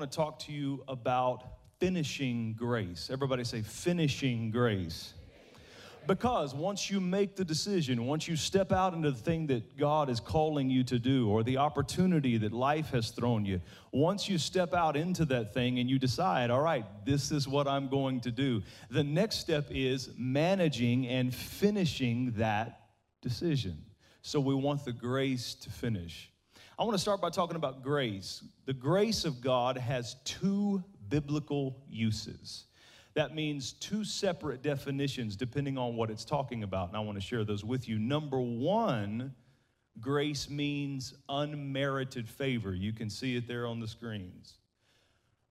want to talk to you about finishing grace. Everybody say, finishing grace. Because once you make the decision, once you step out into the thing that God is calling you to do, or the opportunity that life has thrown you, once you step out into that thing and you decide, all right, this is what I'm going to do, the next step is managing and finishing that decision. So we want the grace to finish. I want to start by talking about grace. The grace of God has two biblical uses. That means two separate definitions depending on what it's talking about, and I want to share those with you. Number one, grace means unmerited favor. You can see it there on the screens.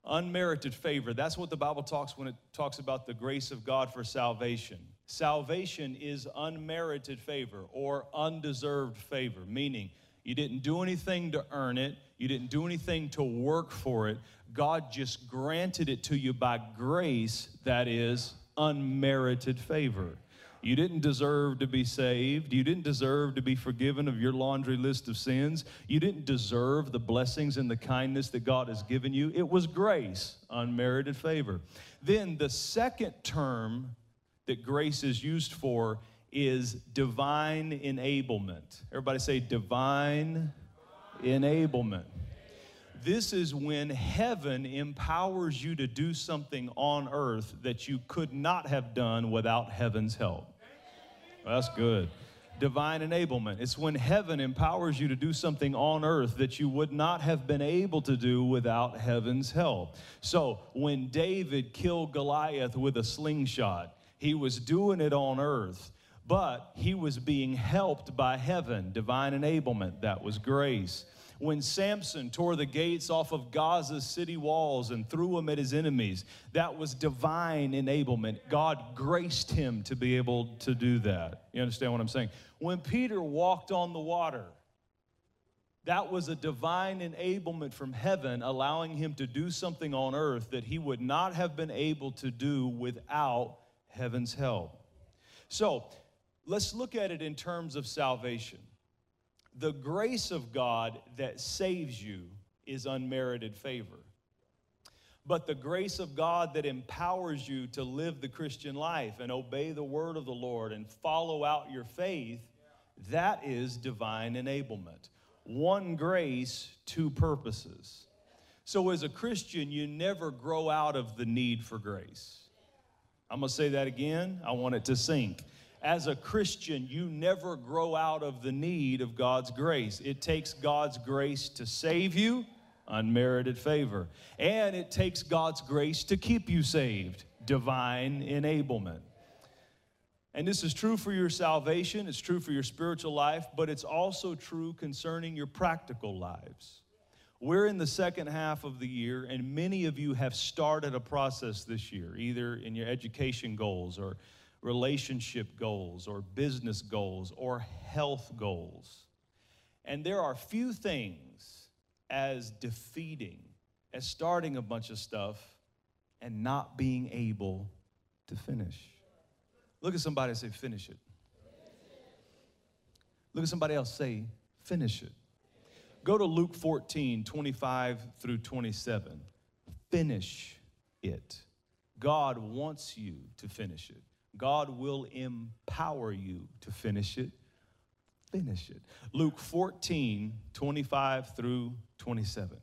Unmerited favor, that's what the Bible talks when it talks about the grace of God for salvation. Salvation is unmerited favor or undeserved favor, meaning you didn't do anything to earn it. You didn't do anything to work for it. God just granted it to you by grace, that is unmerited favor. You didn't deserve to be saved. You didn't deserve to be forgiven of your laundry list of sins. You didn't deserve the blessings and the kindness that God has given you. It was grace, unmerited favor. Then the second term that grace is used for is divine enablement. Everybody say divine enablement. This is when heaven empowers you to do something on earth that you could not have done without heaven's help. Well, that's good. Divine enablement. It's when heaven empowers you to do something on earth that you would not have been able to do without heaven's help. So, when David killed Goliath with a slingshot, he was doing it on earth but he was being helped by heaven, divine enablement. That was grace. When Samson tore the gates off of Gaza's city walls and threw them at his enemies, that was divine enablement. God graced him to be able to do that. You understand what I'm saying? When Peter walked on the water, that was a divine enablement from heaven, allowing him to do something on earth that he would not have been able to do without heaven's help. So, Let's look at it in terms of salvation. The grace of God that saves you is unmerited favor. But the grace of God that empowers you to live the Christian life and obey the word of the Lord and follow out your faith, that is divine enablement. One grace, two purposes. So, as a Christian, you never grow out of the need for grace. I'm gonna say that again. I want it to sink as a Christian, you never grow out of the need of God's grace. It takes God's grace to save you, unmerited favor. And it takes God's grace to keep you saved, divine enablement. And this is true for your salvation, it's true for your spiritual life, but it's also true concerning your practical lives. We're in the second half of the year, and many of you have started a process this year, either in your education goals or relationship goals or business goals or health goals. And there are few things as defeating as starting a bunch of stuff and not being able to finish. Look at somebody and say, finish it. Look at somebody else, say, finish it. Go to Luke 14, 25 through 27. Finish it. God wants you to finish it. God will empower you to finish it. Finish it. Luke 14, 25 through 27.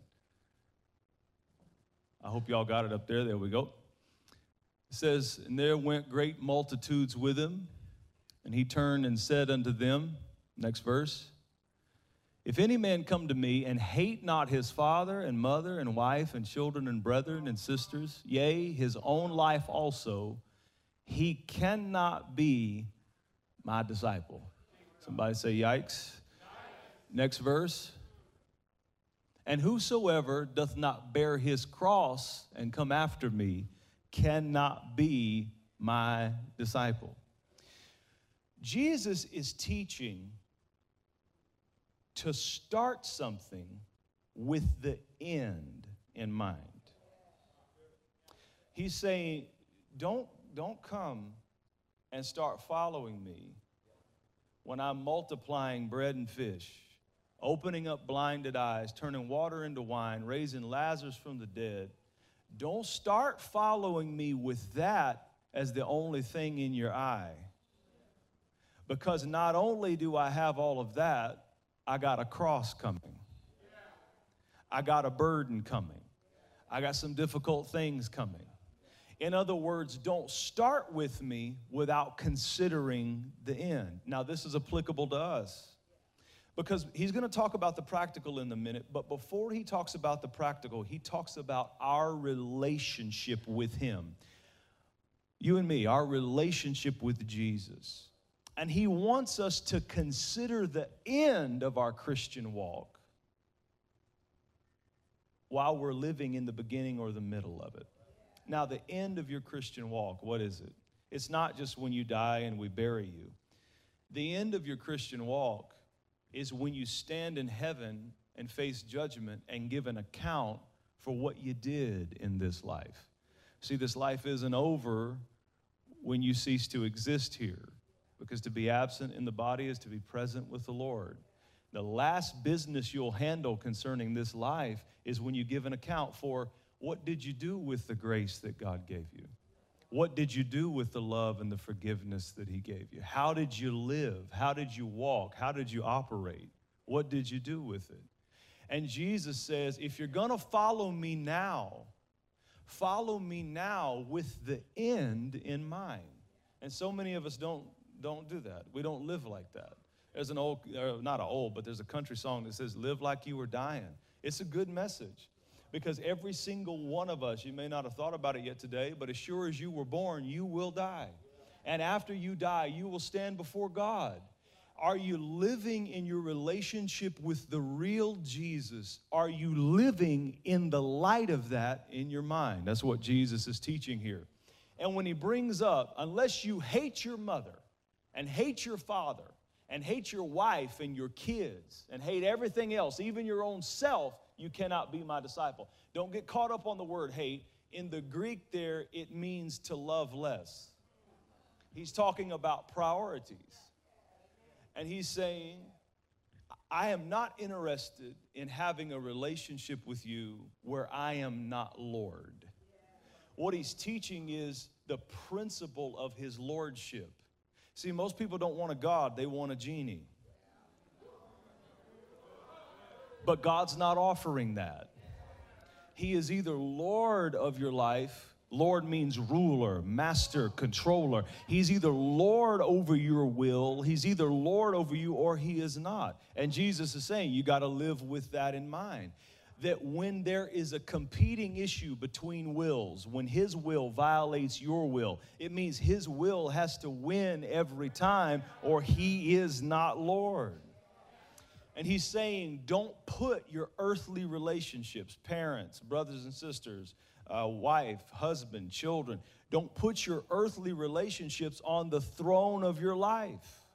I hope y'all got it up there. There we go. It says, And there went great multitudes with him, and he turned and said unto them, next verse, If any man come to me and hate not his father and mother and wife and children and brethren and sisters, yea, his own life also, he cannot be my disciple. Somebody say, yikes. Next verse. And whosoever doth not bear his cross and come after me cannot be my disciple. Jesus is teaching to start something with the end in mind. He's saying, don't don't come and start following me when I'm multiplying bread and fish opening up blinded eyes, turning water into wine, raising Lazarus from the dead. Don't start following me with that as the only thing in your eye. Because not only do I have all of that, I got a cross coming. I got a burden coming. I got some difficult things coming. In other words, don't start with me without considering the end. Now, this is applicable to us because he's going to talk about the practical in a minute, but before he talks about the practical, he talks about our relationship with him. You and me, our relationship with Jesus. And he wants us to consider the end of our Christian walk while we're living in the beginning or the middle of it. Now, the end of your Christian walk, what is it? It's not just when you die and we bury you. The end of your Christian walk is when you stand in heaven and face judgment and give an account for what you did in this life. See, this life isn't over when you cease to exist here, because to be absent in the body is to be present with the Lord. The last business you'll handle concerning this life is when you give an account for what did you do with the grace that God gave you? What did you do with the love and the forgiveness that He gave you? How did you live? How did you walk? How did you operate? What did you do with it? And Jesus says, if you're gonna follow me now, follow me now with the end in mind. And so many of us don't, don't do that. We don't live like that. There's an old, uh, not an old, but there's a country song that says, Live like you were dying. It's a good message because every single one of us, you may not have thought about it yet today, but as sure as you were born, you will die. And after you die, you will stand before God. Are you living in your relationship with the real Jesus? Are you living in the light of that in your mind? That's what Jesus is teaching here. And when he brings up, unless you hate your mother and hate your father and hate your wife and your kids and hate everything else, even your own self, you cannot be my disciple. Don't get caught up on the word hate. In the Greek, there, it means to love less. He's talking about priorities. And he's saying, I am not interested in having a relationship with you where I am not Lord. What he's teaching is the principle of his lordship. See, most people don't want a God, they want a genie. But God's not offering that. He is either Lord of your life. Lord means ruler, master, controller. He's either Lord over your will, He's either Lord over you, or He is not. And Jesus is saying you got to live with that in mind. That when there is a competing issue between wills, when His will violates your will, it means His will has to win every time, or He is not Lord. And he's saying, don't put your earthly relationships, parents, brothers and sisters, uh, wife, husband, children, don't put your earthly relationships on the throne of your life.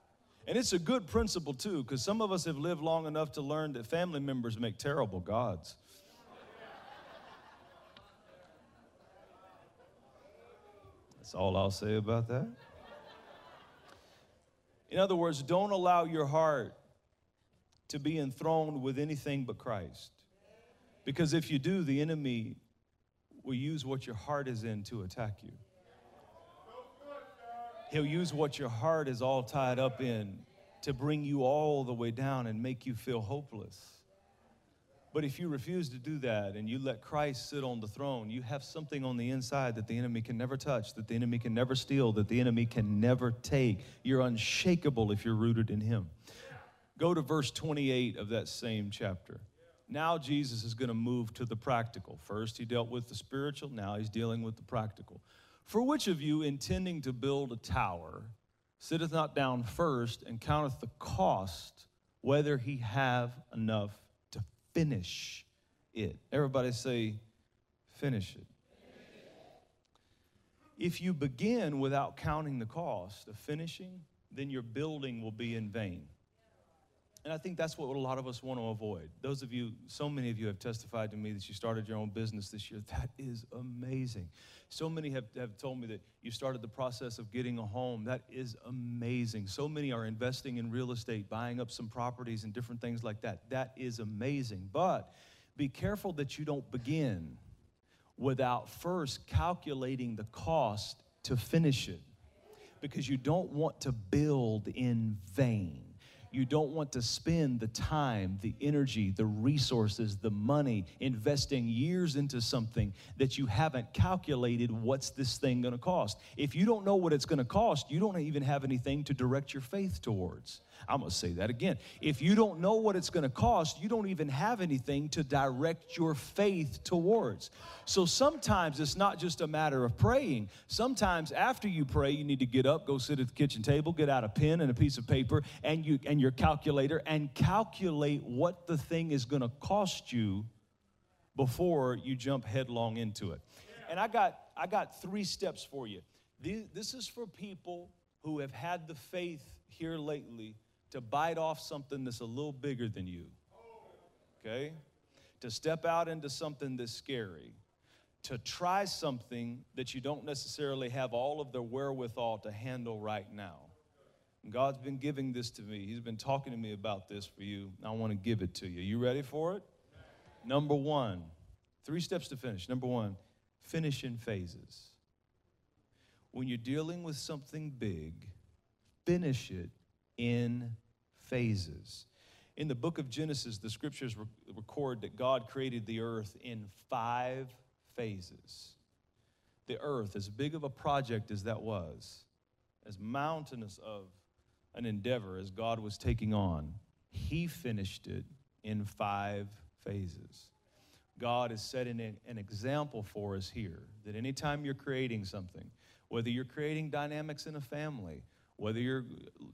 And it's a good principle, too, because some of us have lived long enough to learn that family members make terrible gods. That's all I'll say about that. In other words, don't allow your heart to be enthroned with anything but Christ. Because if you do, the enemy will use what your heart is in to attack you. He'll use what your heart is all tied up in to bring you all the way down and make you feel hopeless. But if you refuse to do that and you let Christ sit on the throne, you have something on the inside that the enemy can never touch, that the enemy can never steal, that the enemy can never take. You're unshakable if you're rooted in Him. Go to verse 28 of that same chapter. Now Jesus is going to move to the practical. First, he dealt with the spiritual, now he's dealing with the practical. For which of you, intending to build a tower, sitteth not down first and counteth the cost, whether he have enough to finish it? Everybody say, finish it. If you begin without counting the cost of finishing, then your building will be in vain. And I think that's what a lot of us want to avoid. Those of you, so many of you have testified to me that you started your own business this year. That is amazing. So many have, have told me that you started the process of getting a home. That is amazing. So many are investing in real estate, buying up some properties and different things like that. That is amazing. But be careful that you don't begin without first calculating the cost to finish it because you don't want to build in vain. You don't want to spend the time, the energy, the resources, the money investing years into something that you haven't calculated what's this thing going to cost. If you don't know what it's going to cost, you don't even have anything to direct your faith towards. I'm going to say that again. If you don't know what it's going to cost, you don't even have anything to direct your faith towards. So sometimes it's not just a matter of praying. Sometimes after you pray, you need to get up, go sit at the kitchen table, get out a pen and a piece of paper and you and your calculator and calculate what the thing is going to cost you before you jump headlong into it. And I got I got 3 steps for you. This is for people who have had the faith here lately to bite off something that's a little bigger than you. Okay? To step out into something that's scary. To try something that you don't necessarily have all of the wherewithal to handle right now. And God's been giving this to me. He's been talking to me about this for you. I want to give it to you. You ready for it? Number one, three steps to finish. Number one, finish in phases. When you're dealing with something big, finish it in phases. In the book of Genesis, the scriptures record that God created the earth in five phases. The earth, as big of a project as that was, as mountainous of an endeavor as God was taking on, He finished it in five phases. God is setting an example for us here that anytime you're creating something, whether you're creating dynamics in a family, whether you're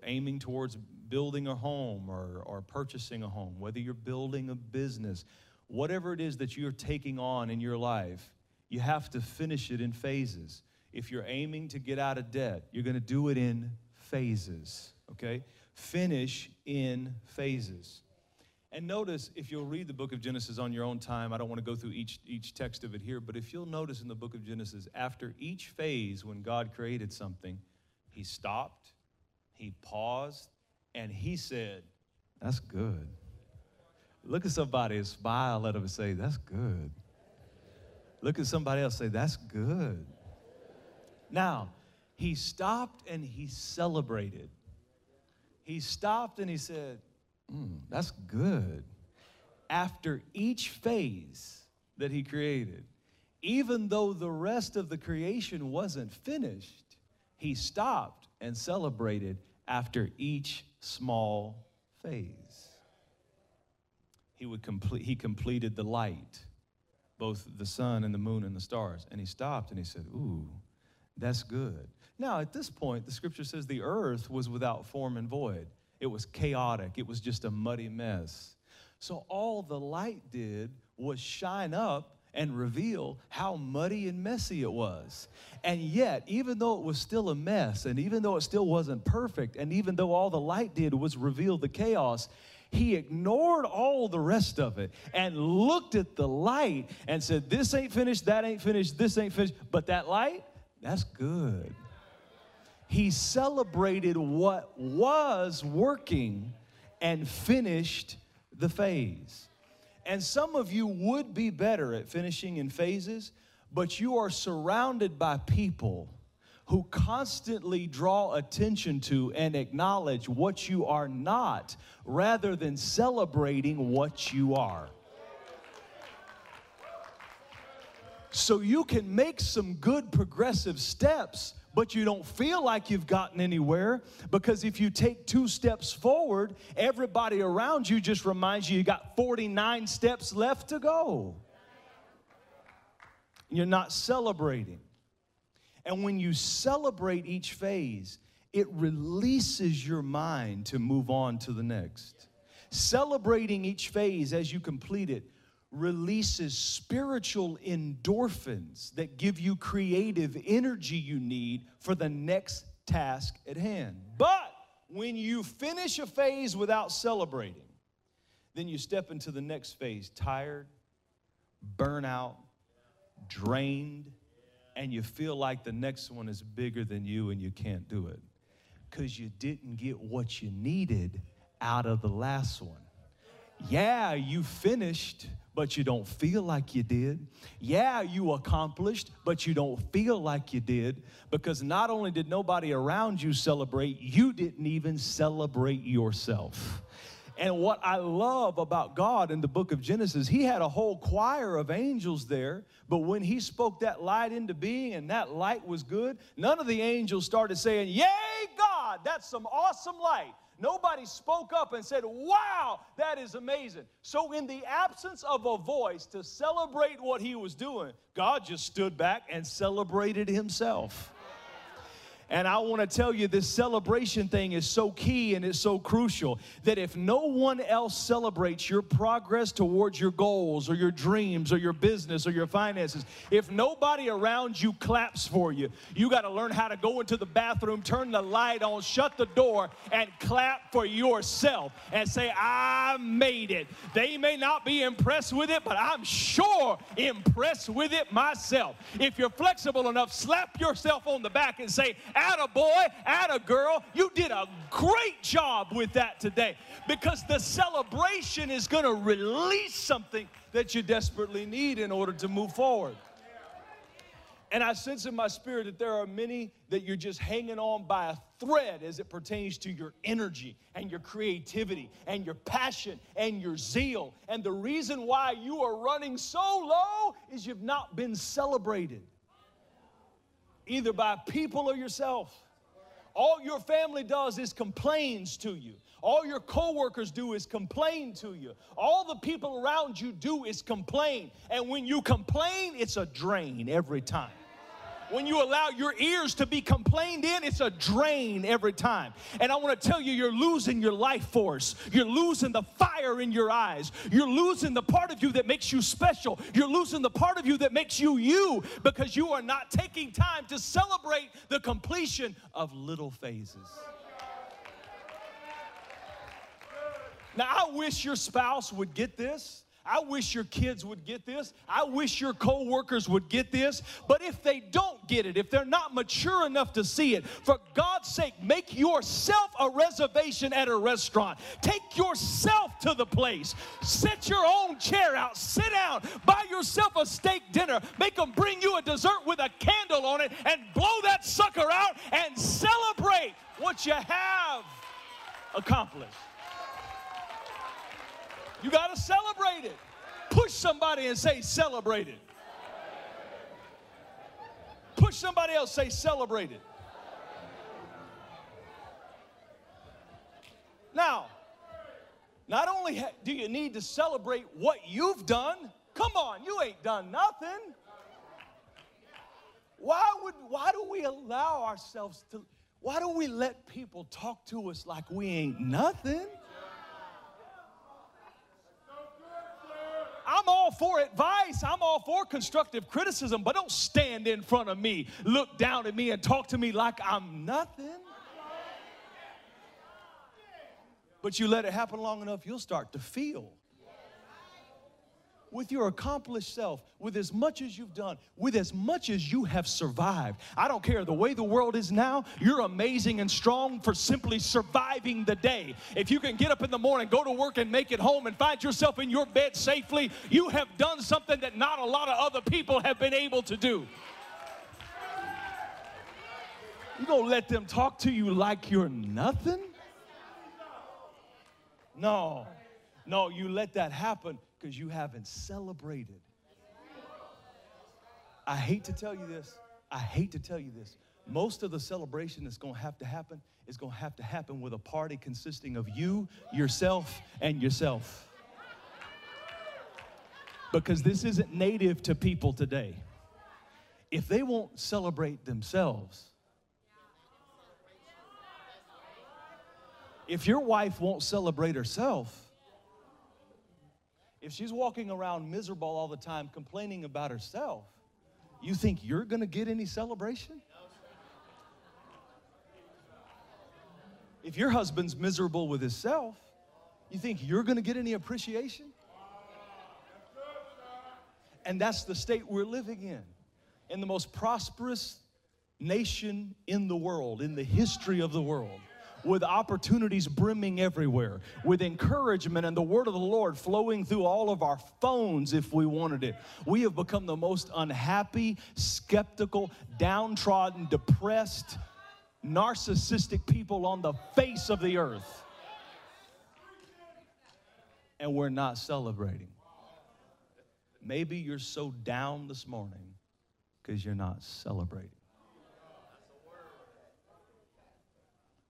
aiming towards building a home or, or purchasing a home, whether you're building a business, whatever it is that you're taking on in your life, you have to finish it in phases. If you're aiming to get out of debt, you're going to do it in phases, okay? Finish in phases. And notice, if you'll read the book of Genesis on your own time, I don't want to go through each, each text of it here, but if you'll notice in the book of Genesis, after each phase when God created something, he stopped, he paused and he said, That's good. Look at somebody and smile at him and say, That's good. Look at somebody else say, That's good. Now, he stopped and he celebrated. He stopped and he said, mm, That's good. After each phase that he created, even though the rest of the creation wasn't finished, he stopped and celebrated after each small phase. He, would complete, he completed the light, both the sun and the moon and the stars. And he stopped and he said, Ooh, that's good. Now, at this point, the scripture says the earth was without form and void. It was chaotic, it was just a muddy mess. So all the light did was shine up and reveal how muddy and messy it was. And yet, even though it was still a mess, and even though it still wasn't perfect, and even though all the light did was reveal the chaos, he ignored all the rest of it and looked at the light and said, This ain't finished, that ain't finished, this ain't finished, but that light, that's good. He celebrated what was working and finished the phase. And some of you would be better at finishing in phases, but you are surrounded by people who constantly draw attention to and acknowledge what you are not rather than celebrating what you are. So you can make some good progressive steps, but you don't feel like you've gotten anywhere because if you take two steps forward, everybody around you just reminds you you got 49 steps left to go. You're not celebrating. And when you celebrate each phase, it releases your mind to move on to the next. Celebrating each phase as you complete it releases spiritual endorphins that give you creative energy you need for the next task at hand. But when you finish a phase without celebrating, then you step into the next phase tired, burnout, drained, and you feel like the next one is bigger than you and you can't do it because you didn't get what you needed out of the last one. Yeah, you finished, but you don't feel like you did. Yeah, you accomplished, but you don't feel like you did because not only did nobody around you celebrate, you didn't even celebrate yourself. And what I love about God in the book of Genesis, he had a whole choir of angels there, but when he spoke that light into being and that light was good, none of the angels started saying, Yay, God, that's some awesome light. Nobody spoke up and said, Wow, that is amazing. So, in the absence of a voice to celebrate what he was doing, God just stood back and celebrated himself. And I want to tell you, this celebration thing is so key and it's so crucial that if no one else celebrates your progress towards your goals or your dreams or your business or your finances, if nobody around you claps for you, you got to learn how to go into the bathroom, turn the light on, shut the door, and clap for yourself and say, I made it. They may not be impressed with it, but I'm sure impressed with it myself. If you're flexible enough, slap yourself on the back and say, Atta boy, at a girl, you did a great job with that today because the celebration is going to release something that you desperately need in order to move forward. And I sense in my spirit that there are many that you're just hanging on by a thread as it pertains to your energy and your creativity and your passion and your zeal. And the reason why you are running so low is you've not been celebrated either by people or yourself. All your family does is complains to you. All your coworkers do is complain to you. All the people around you do is complain. And when you complain, it's a drain every time. When you allow your ears to be complained in, it's a drain every time. And I want to tell you, you're losing your life force. You're losing the fire in your eyes. You're losing the part of you that makes you special. You're losing the part of you that makes you you because you are not taking time to celebrate the completion of little phases. Now, I wish your spouse would get this. I wish your kids would get this. I wish your coworkers would get this. But if they don't get it, if they're not mature enough to see it, for God's sake, make yourself a reservation at a restaurant. Take yourself to the place. Set your own chair out. Sit down. Buy yourself a steak dinner. Make them bring you a dessert with a candle on it and blow that sucker out and celebrate what you have accomplished. You got to celebrate it. Push somebody and say, celebrate it. Push somebody else, say, celebrate it. Now, not only do you need to celebrate what you've done, come on, you ain't done nothing. Why would why do we allow ourselves to why do we let people talk to us like we ain't nothing? I'm all for advice. I'm all for constructive criticism, but don't stand in front of me, look down at me, and talk to me like I'm nothing. But you let it happen long enough, you'll start to feel with your accomplished self, with as much as you've done, with as much as you have survived. I don't care the way the world is now, you're amazing and strong for simply surviving the day. If you can get up in the morning, go to work, and make it home and find yourself in your bed safely, you have done something that not a lot of other people have been able to do. You gonna let them talk to you like you're nothing? No, no, you let that happen because you haven't celebrated. I hate to tell you this. I hate to tell you this. Most of the celebration that's going to have to happen is going to have to happen with a party consisting of you, yourself, and yourself. Because this isn't native to people today. If they won't celebrate themselves, if your wife won't celebrate herself, if she's walking around miserable all the time, complaining about herself, you think you're going to get any celebration? If your husband's miserable with himself, you think you're gonna get any appreciation? And that's the state we're living in. In the most prosperous nation in the world, in the history of the world, with opportunities brimming everywhere, with encouragement and the word of the Lord flowing through all of our phones if we wanted it. We have become the most unhappy, skeptical, downtrodden, depressed, narcissistic people on the face of the earth. And we're not celebrating. Maybe you're so down this morning because you're not celebrating.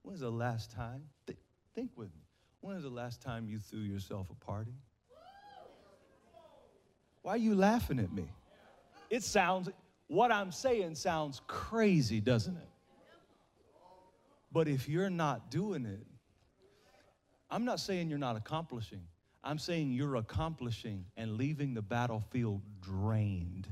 When's the last time? Th- think with me. When is the last time you threw yourself a party? Why are you laughing at me? It sounds, what I'm saying sounds crazy, doesn't it? But if you're not doing it, I'm not saying you're not accomplishing. I'm saying you're accomplishing and leaving the battlefield drained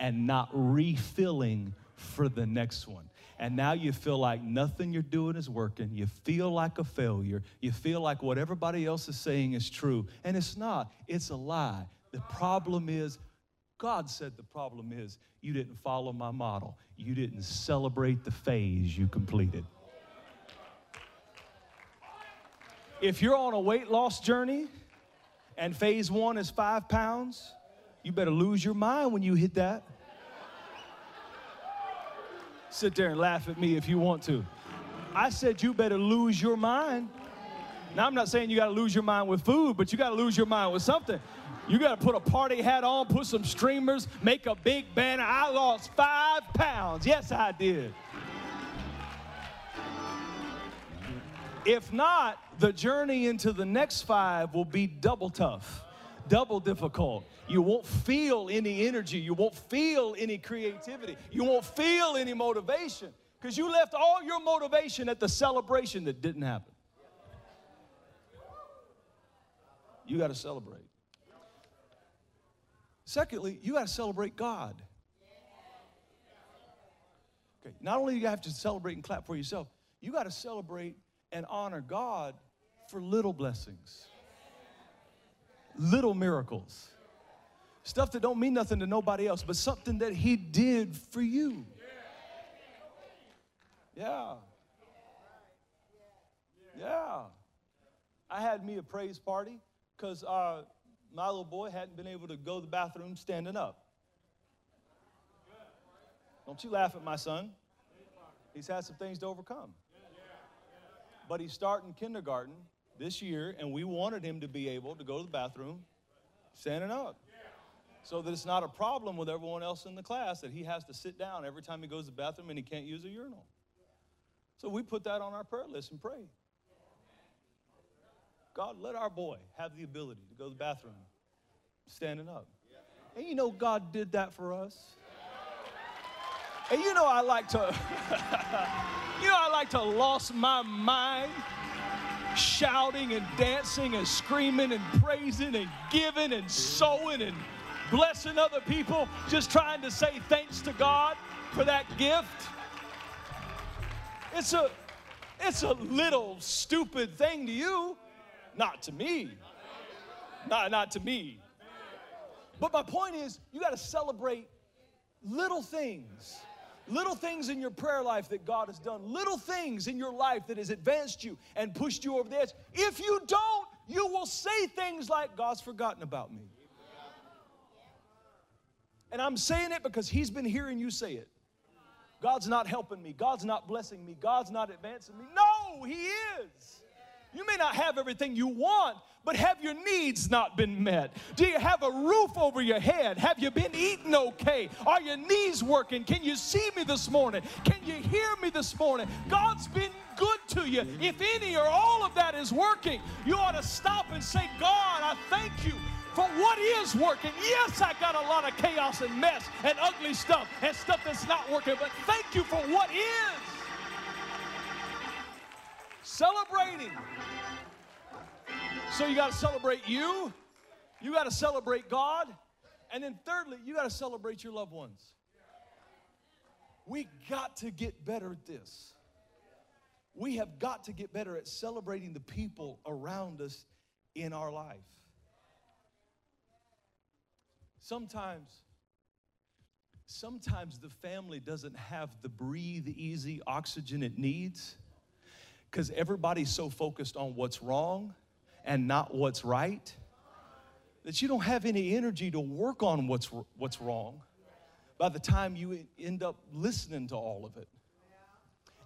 and not refilling for the next one and now you feel like nothing you're doing is working. You feel like a failure. You feel like what everybody else is saying is true. And it's not, it's a lie. The problem is, God said the problem is you didn't follow my model, you didn't celebrate the phase you completed. If you're on a weight loss journey and phase one is five pounds, you better lose your mind when you hit that. Sit there and laugh at me if you want to. I said you better lose your mind. Now, I'm not saying you got to lose your mind with food, but you got to lose your mind with something. You got to put a party hat on, put some streamers, make a big banner. I lost five pounds. Yes, I did. If not, the journey into the next five will be double tough double difficult. You won't feel any energy. You won't feel any creativity. You won't feel any motivation because you left all your motivation at the celebration that didn't happen. You got to celebrate. Secondly, you got to celebrate God. Okay, not only do you have to celebrate and clap for yourself, you got to celebrate and honor God for little blessings little miracles. Stuff that don't mean nothing to nobody else, but something that he did for you. Yeah. Yeah. I had me a praise party because uh, my little boy hadn't been able to go to the bathroom standing up. Don't you laugh at my son. He's had some things to overcome. But he's starting kindergarten this year, and we wanted him to be able to go to the bathroom standing up. So that it's not a problem with everyone else in the class that he has to sit down every time he goes to the bathroom and he can't use a urinal. So we put that on our prayer list and pray. God, let our boy have the ability to go to the bathroom standing up. And you know, God did that for us. And you know, I like to, you know, I like to lost my mind shouting and dancing and screaming and praising and giving and sowing and blessing other people, just trying to say thanks to God for that gift. It's a it's a little stupid thing to you, not to me. Not, not to me. But my point is, you got to celebrate little things little things in your prayer life that God has done, little things in your life that has advanced you and pushed you over the edge. If you don't, you will say things like, God's forgotten about me. And I'm saying it because He's been hearing you say it. God's not helping me. God's not blessing me. God's not advancing me. No, He is. You may not have everything you want, but have your needs not been met? Do you have a roof over your head? Have you been eating okay? Are your knees working? Can you see me this morning? Can you hear me this morning? God's been good to you. If any or all of that is working, you ought to stop and say, God, I thank you for what is working. Yes, I got a lot of chaos and mess and ugly stuff and stuff that's not working, but thank you for what is. Celebrating. So you got to celebrate you, you got to celebrate God, and then thirdly, you got to celebrate your loved ones. We got to get better at this. We have got to get better at celebrating the people around us in our life. Sometimes, sometimes the family doesn't have the breathe easy oxygen it needs because everybody's so focused on what's wrong and not what's right that you don't have any energy to work on what's, what's wrong by the time you end up listening to all of it.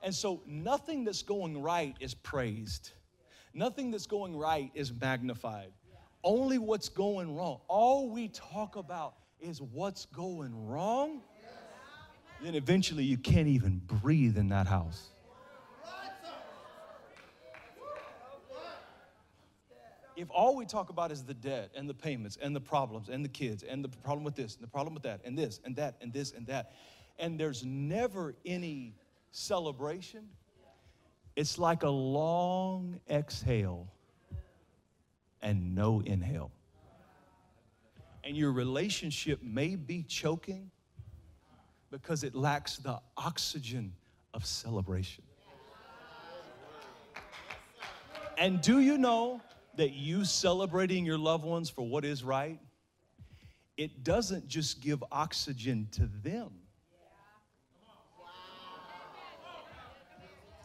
And so, nothing that's going right is praised, nothing that's going right is magnified. Only what's going wrong. All we talk about is what's going wrong. Then eventually you can't even breathe in that house. If all we talk about is the debt and the payments and the problems and the kids and the problem with this and the problem with that and this and that and this and that, and there's never any celebration, it's like a long exhale and no inhale. And your relationship may be choking because it lacks the oxygen of celebration. And do you know that you celebrating your loved ones for what is right, it doesn't just give oxygen to them.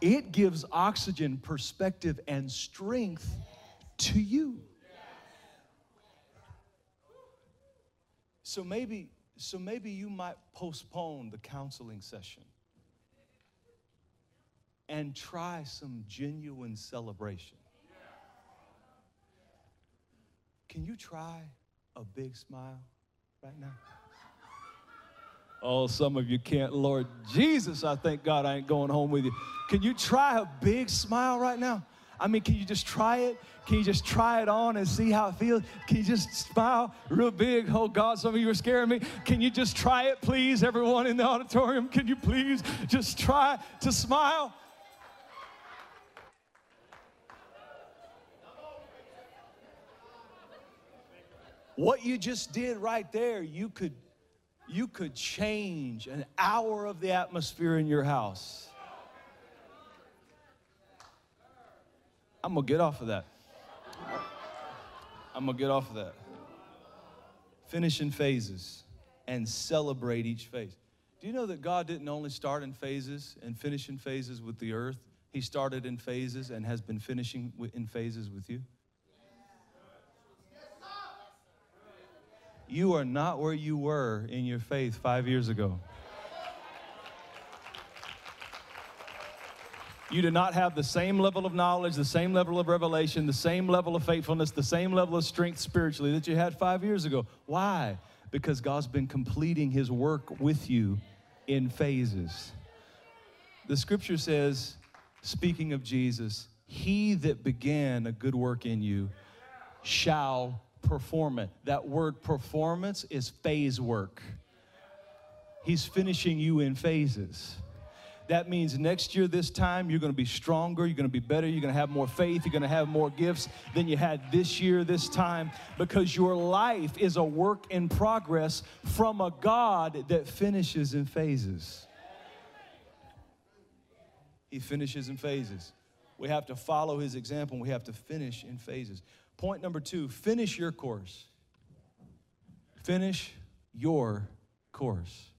It gives oxygen, perspective, and strength to you. So maybe, so maybe you might postpone the counseling session and try some genuine celebration. Can you try a big smile right now? Oh, some of you can't. Lord Jesus, I thank God I ain't going home with you. Can you try a big smile right now? I mean, can you just try it? Can you just try it on and see how it feels? Can you just smile real big? Oh God, some of you are scaring me. Can you just try it, please? Everyone in the auditorium, can you please just try to smile? What you just did right there, you could you could change an hour of the atmosphere in your house. I'm gonna get off of that. I'm gonna get off of that. Finish in phases and celebrate each phase. Do you know that God didn't only start in phases and finish in phases with the earth? He started in phases and has been finishing in phases with you. You are not where you were in your faith five years ago. You do not have the same level of knowledge, the same level of revelation, the same level of faithfulness, the same level of strength spiritually that you had five years ago. Why? Because God's been completing His work with you in phases. The scripture says, speaking of Jesus, He that began a good work in you shall perform it. That word performance is phase work. He's finishing you in phases. That means next year, this time, you're gonna be stronger, you're gonna be better, you're gonna have more faith, you're gonna have more gifts than you had this year, this time, because your life is a work in progress from a God that finishes in phases. He finishes in phases. We have to follow his example, we have to finish in phases. Point number two finish your course. Finish your course.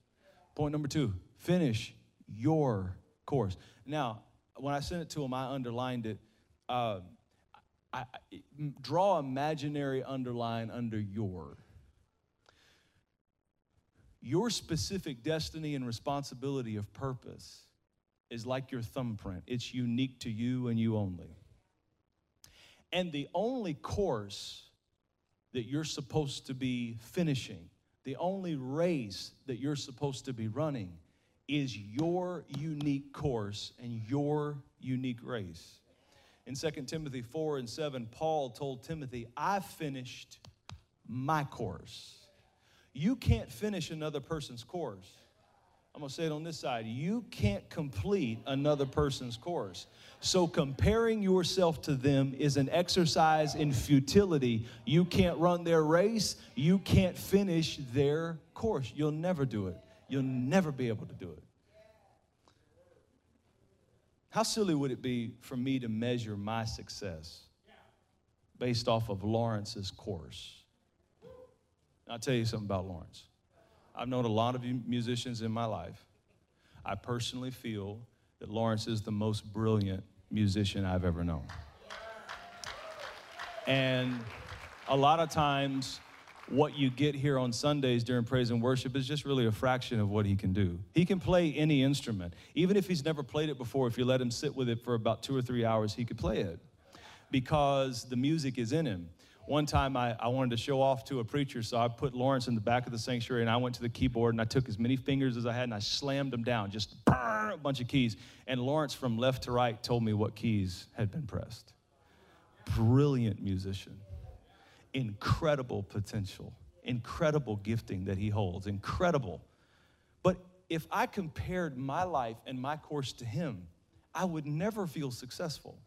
Point number two finish your course. Now, when I sent it to him, I underlined it. Uh, I, I, draw imaginary underline under your. Your specific destiny and responsibility of purpose is like your thumbprint. It's unique to you and you only. And the only course that you're supposed to be finishing, the only race that you're supposed to be running, is your unique course and your unique race. In 2 Timothy 4 and 7, Paul told Timothy, I finished my course. You can't finish another person's course. I'm gonna say it on this side. You can't complete another person's course. So comparing yourself to them is an exercise in futility. You can't run their race, you can't finish their course. You'll never do it. You'll never be able to do it. How silly would it be for me to measure my success based off of Lawrence's course? I'll tell you something about Lawrence. I've known a lot of musicians in my life. I personally feel that Lawrence is the most brilliant musician I've ever known. And a lot of times, what you get here on Sundays during praise and worship is just really a fraction of what he can do. He can play any instrument. Even if he's never played it before, if you let him sit with it for about two or three hours, he could play it because the music is in him. One time I, I wanted to show off to a preacher, so I put Lawrence in the back of the sanctuary and I went to the keyboard and I took as many fingers as I had and I slammed them down, just a bunch of keys. And Lawrence from left to right told me what keys had been pressed. Brilliant musician incredible potential, incredible gifting that he holds, incredible. But if I compared my life and my course to him, I would never feel successful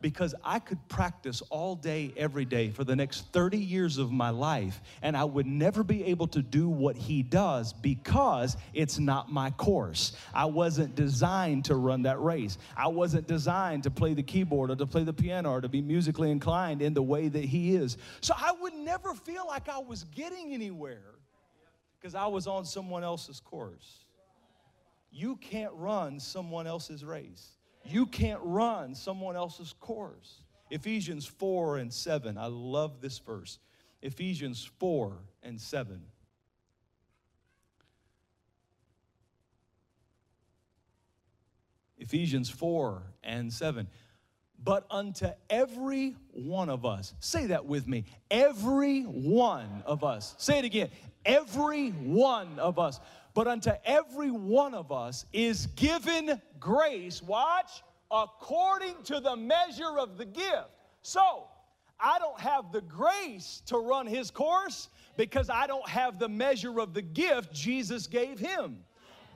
because I could practice all day, every day for the next 30 years of my life, and I would never be able to do what he does because it's not my course. I wasn't designed to run that race. I wasn't designed to play the keyboard or to play the piano or to be musically inclined in the way that he is. So I would never feel like I was getting anywhere because I was on someone else's course. You can't run someone else's race. You can't run someone else's course. Ephesians 4 and 7. I love this verse. Ephesians 4 and 7. Ephesians 4 and 7. But unto every one of us, say that with me, every one of us, say it again, every one of us but unto every one of us is given grace, watch, according to the measure of the gift. So, I don't have the grace to run his course because I don't have the measure of the gift Jesus gave him.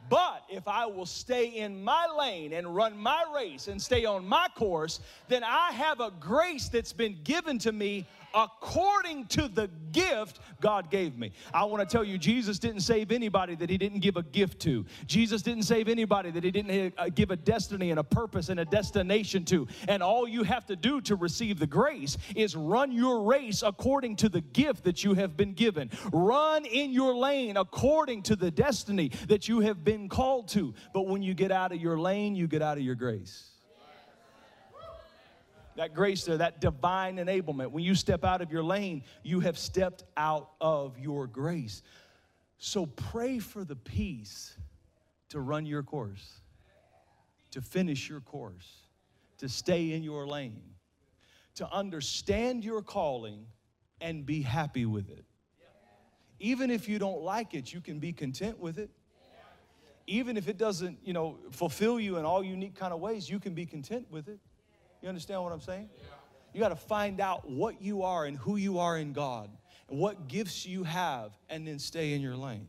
But if I will stay in my lane and run my race and stay on my course, then I have a grace that's been given to me according to the gift God gave me. I want to tell you, Jesus didn't save anybody that He didn't give a gift to. Jesus didn't save anybody that He didn't uh, give a destiny and a purpose and a destination to. And all you have to do to receive the grace is run your race according to the gift that you have been given. Run in your lane according to the destiny that you have been called to. But when you get out of your lane, you get out of your grace that grace there, that divine enablement. When you step out of your lane, you have stepped out of your grace. So pray for the peace to run your course, to finish your course, to stay in your lane, to understand your calling and be happy with it. Even if you don't like it, you can be content with it. Even if it doesn't, you know, fulfill you in all unique kind of ways, you can be content with it. You understand what I'm saying? Yeah. You got to find out what you are and who you are in God and what gifts you have and then stay in your lane.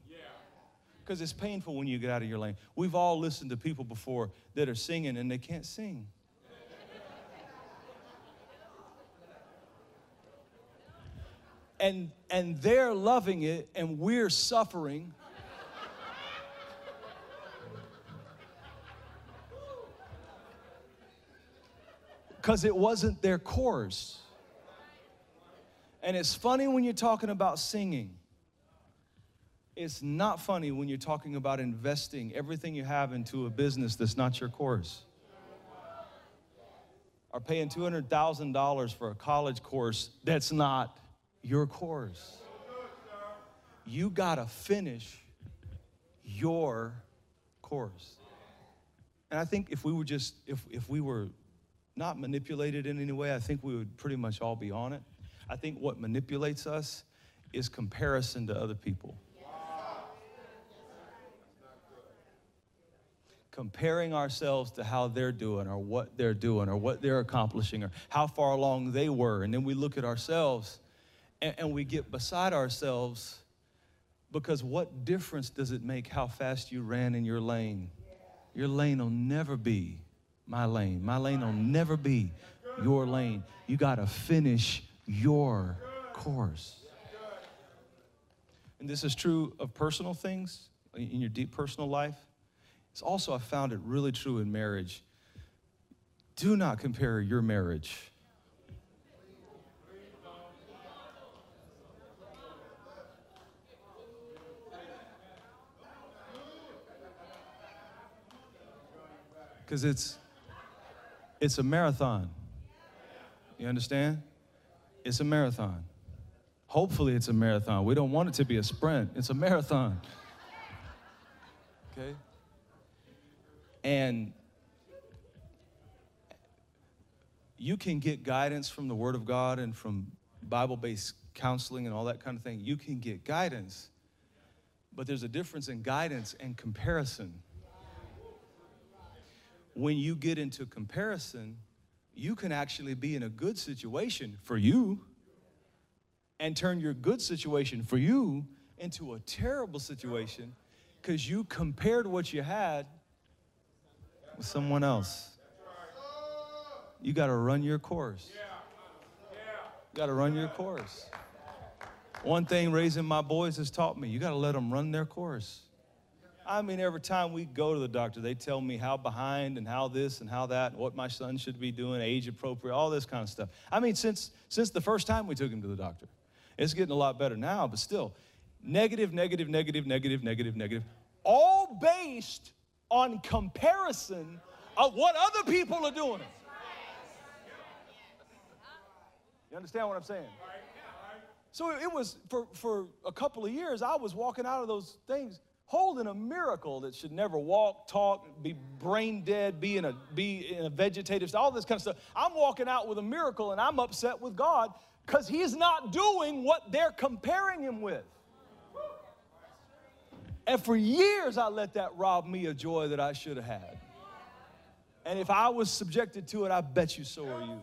Because yeah. it's painful when you get out of your lane. We've all listened to people before that are singing and they can't sing. and and they're loving it and we're suffering because it wasn't their course. And it's funny when you're talking about singing. It's not funny when you're talking about investing everything you have into a business that's not your course. Or paying $200,000 for a college course that's not your course. You got to finish your course. And I think if we were just, if, if we were not manipulated in any way, I think we would pretty much all be on it. I think what manipulates us is comparison to other people. Comparing ourselves to how they're doing or what they're doing or what they're accomplishing or how far along they were. And then we look at ourselves and, and we get beside ourselves because what difference does it make how fast you ran in your lane? Your lane will never be my lane. My lane will never be your lane. You got to finish your course. And this is true of personal things in your deep personal life. It's also, I found it really true in marriage Do not compare your marriage. Because it's it's a marathon. You understand? It's a marathon. Hopefully, it's a marathon. We don't want it to be a sprint, it's a marathon. Okay? And you can get guidance from the Word of God and from Bible based counseling and all that kind of thing. You can get guidance, but there's a difference in guidance and comparison. When you get into comparison, you can actually be in a good situation for you and turn your good situation for you into a terrible situation because you compared what you had with someone else. You got to run your course. You got to run your course. One thing raising my boys has taught me you got to let them run their course. I mean, every time we go to the doctor, they tell me how behind and how this and how that, and what my son should be doing, age appropriate, all this kind of stuff. I mean, since, since the first time we took him to the doctor, it's getting a lot better now, but still, negative, negative, negative, negative, negative, negative, all based on comparison of what other people are doing. You understand what I'm saying? So it was for, for a couple of years, I was walking out of those things holding a miracle that should never walk, talk, be brain dead, be in a be in a vegetative, all this kind of stuff. I'm walking out with a miracle and I'm upset with God because he's not doing what they're comparing him with. And for years I let that rob me of joy that I should have had. And if I was subjected to it, I bet you so are you.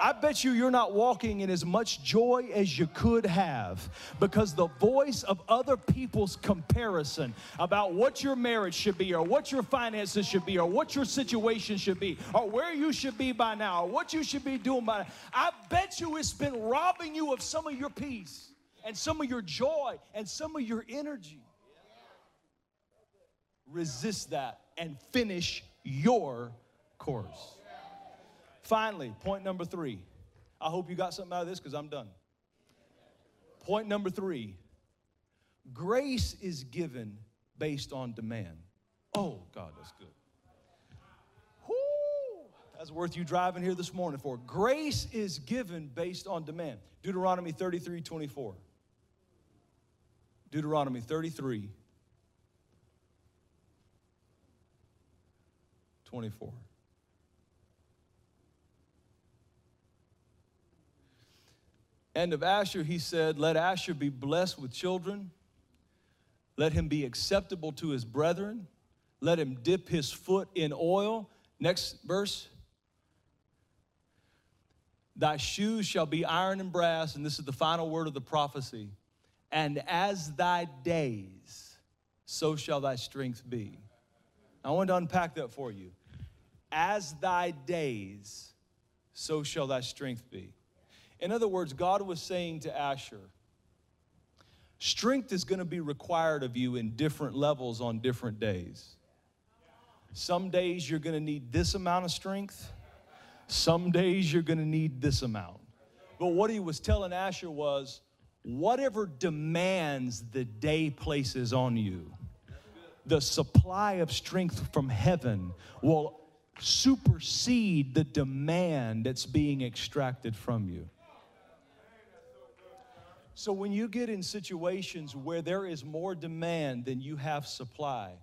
I bet you you're not walking in as much joy as you could have because the voice of other people's comparison about what your marriage should be, or what your finances should be, or what your situation should be, or where you should be by now, or what you should be doing by now. I bet you it's been robbing you of some of your peace and some of your joy and some of your energy. Resist that and finish your course. Finally, point number three. I hope you got something out of this because I'm done. Point number three grace is given based on demand. Oh, God, that's good. Whoo, that's worth you driving here this morning for. Grace is given based on demand. Deuteronomy 33 24. Deuteronomy 33 24. And of Asher, he said, Let Asher be blessed with children. Let him be acceptable to his brethren. Let him dip his foot in oil. Next verse. Thy shoes shall be iron and brass, and this is the final word of the prophecy. And as thy days, so shall thy strength be. I want to unpack that for you. As thy days, so shall thy strength be. In other words, God was saying to Asher, strength is going to be required of you in different levels on different days. Some days you're going to need this amount of strength, some days you're going to need this amount. But what he was telling Asher was, whatever demands the day places on you, the supply of strength from heaven will supersede the demand that's being extracted from you. So when you get in situations where there is more demand than you have supply,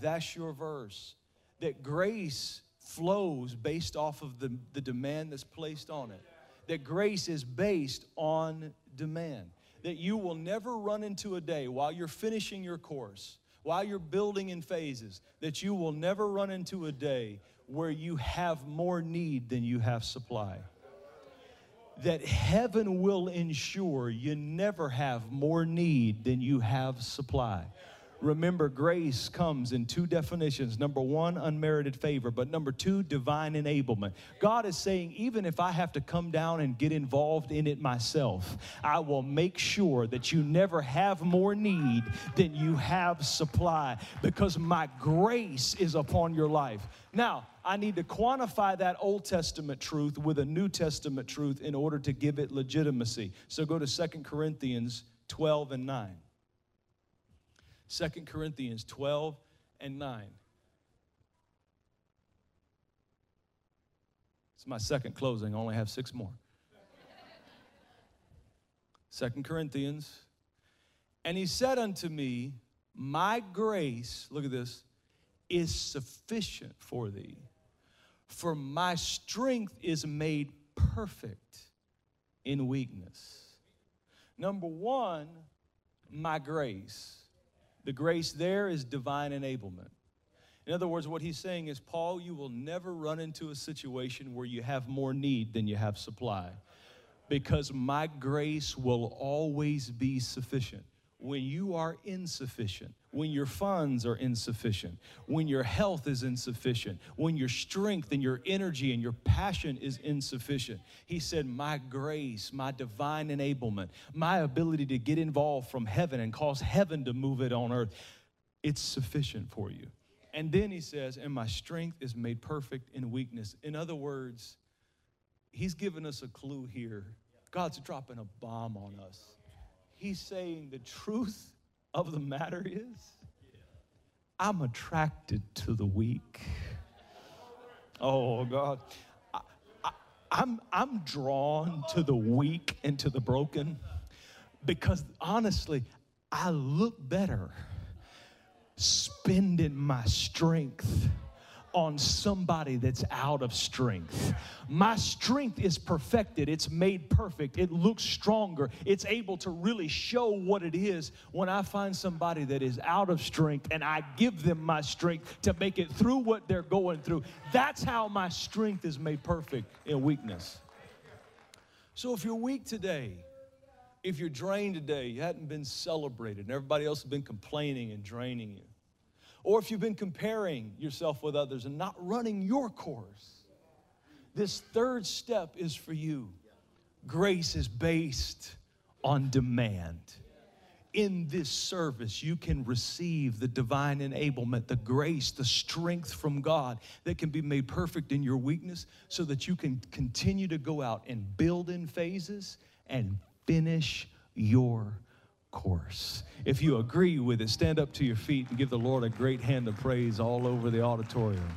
that's your verse. That grace flows based off of the, the demand that's placed on it. That grace is based on demand. That you will never run into a day while you're finishing your course, while you're building in phases, that you will never run into a day where you have more need than you have supply that heaven will ensure you never have more need than you have supply. Remember, grace comes in two definitions. Number one, unmerited favor, but number two, divine enablement. God is saying, even if I have to come down and get involved in it myself, I will make sure that you never have more need than you have supply because my grace is upon your life. Now, I need to quantify that Old Testament truth with a New Testament truth in order to give it legitimacy. So go to Second Corinthians 12 and 9. 2 Corinthians 12 and 9. It's my second closing. I only have six more. 2 Corinthians. And he said unto me, My grace, look at this, is sufficient for thee, for my strength is made perfect in weakness. Number one, my grace. The grace there is divine enablement. In other words, what he's saying is, Paul, you will never run into a situation where you have more need than you have supply because my grace will always be sufficient when you are insufficient, when your funds are insufficient, when your health is insufficient, when your strength and your energy and your passion is insufficient. He said, My grace, my divine enablement, my ability to get involved from heaven and cause heaven to move it on earth, it's sufficient for you. And then he says, And my strength is made perfect in weakness. In other words, he's given us a clue here. God's dropping a bomb on us He's saying the truth of the matter is I'm attracted to the weak. Oh, God. I, I, I'm, I'm drawn to the weak and to the broken because honestly, I look better spending my strength on somebody that's out of strength. My strength is perfected, it's made perfect, it looks stronger, it's able to really show what it is when I find somebody that is out of strength and I give them my strength to make it through what they're going through. That's how my strength is made perfect in weakness. So if you're weak today, if you're drained today, you hadn't been celebrated, and everybody else has been complaining and draining you or if you've been comparing yourself with others and not running your course, this third step is for you. Grace is based on demand. In this service, you can receive the divine enablement, the grace, the strength from God that can be made perfect in your weakness so that you can continue to go out and build in phases and finish your course. If you agree with it, stand up to your feet and give the Lord a great hand of praise all over the auditorium.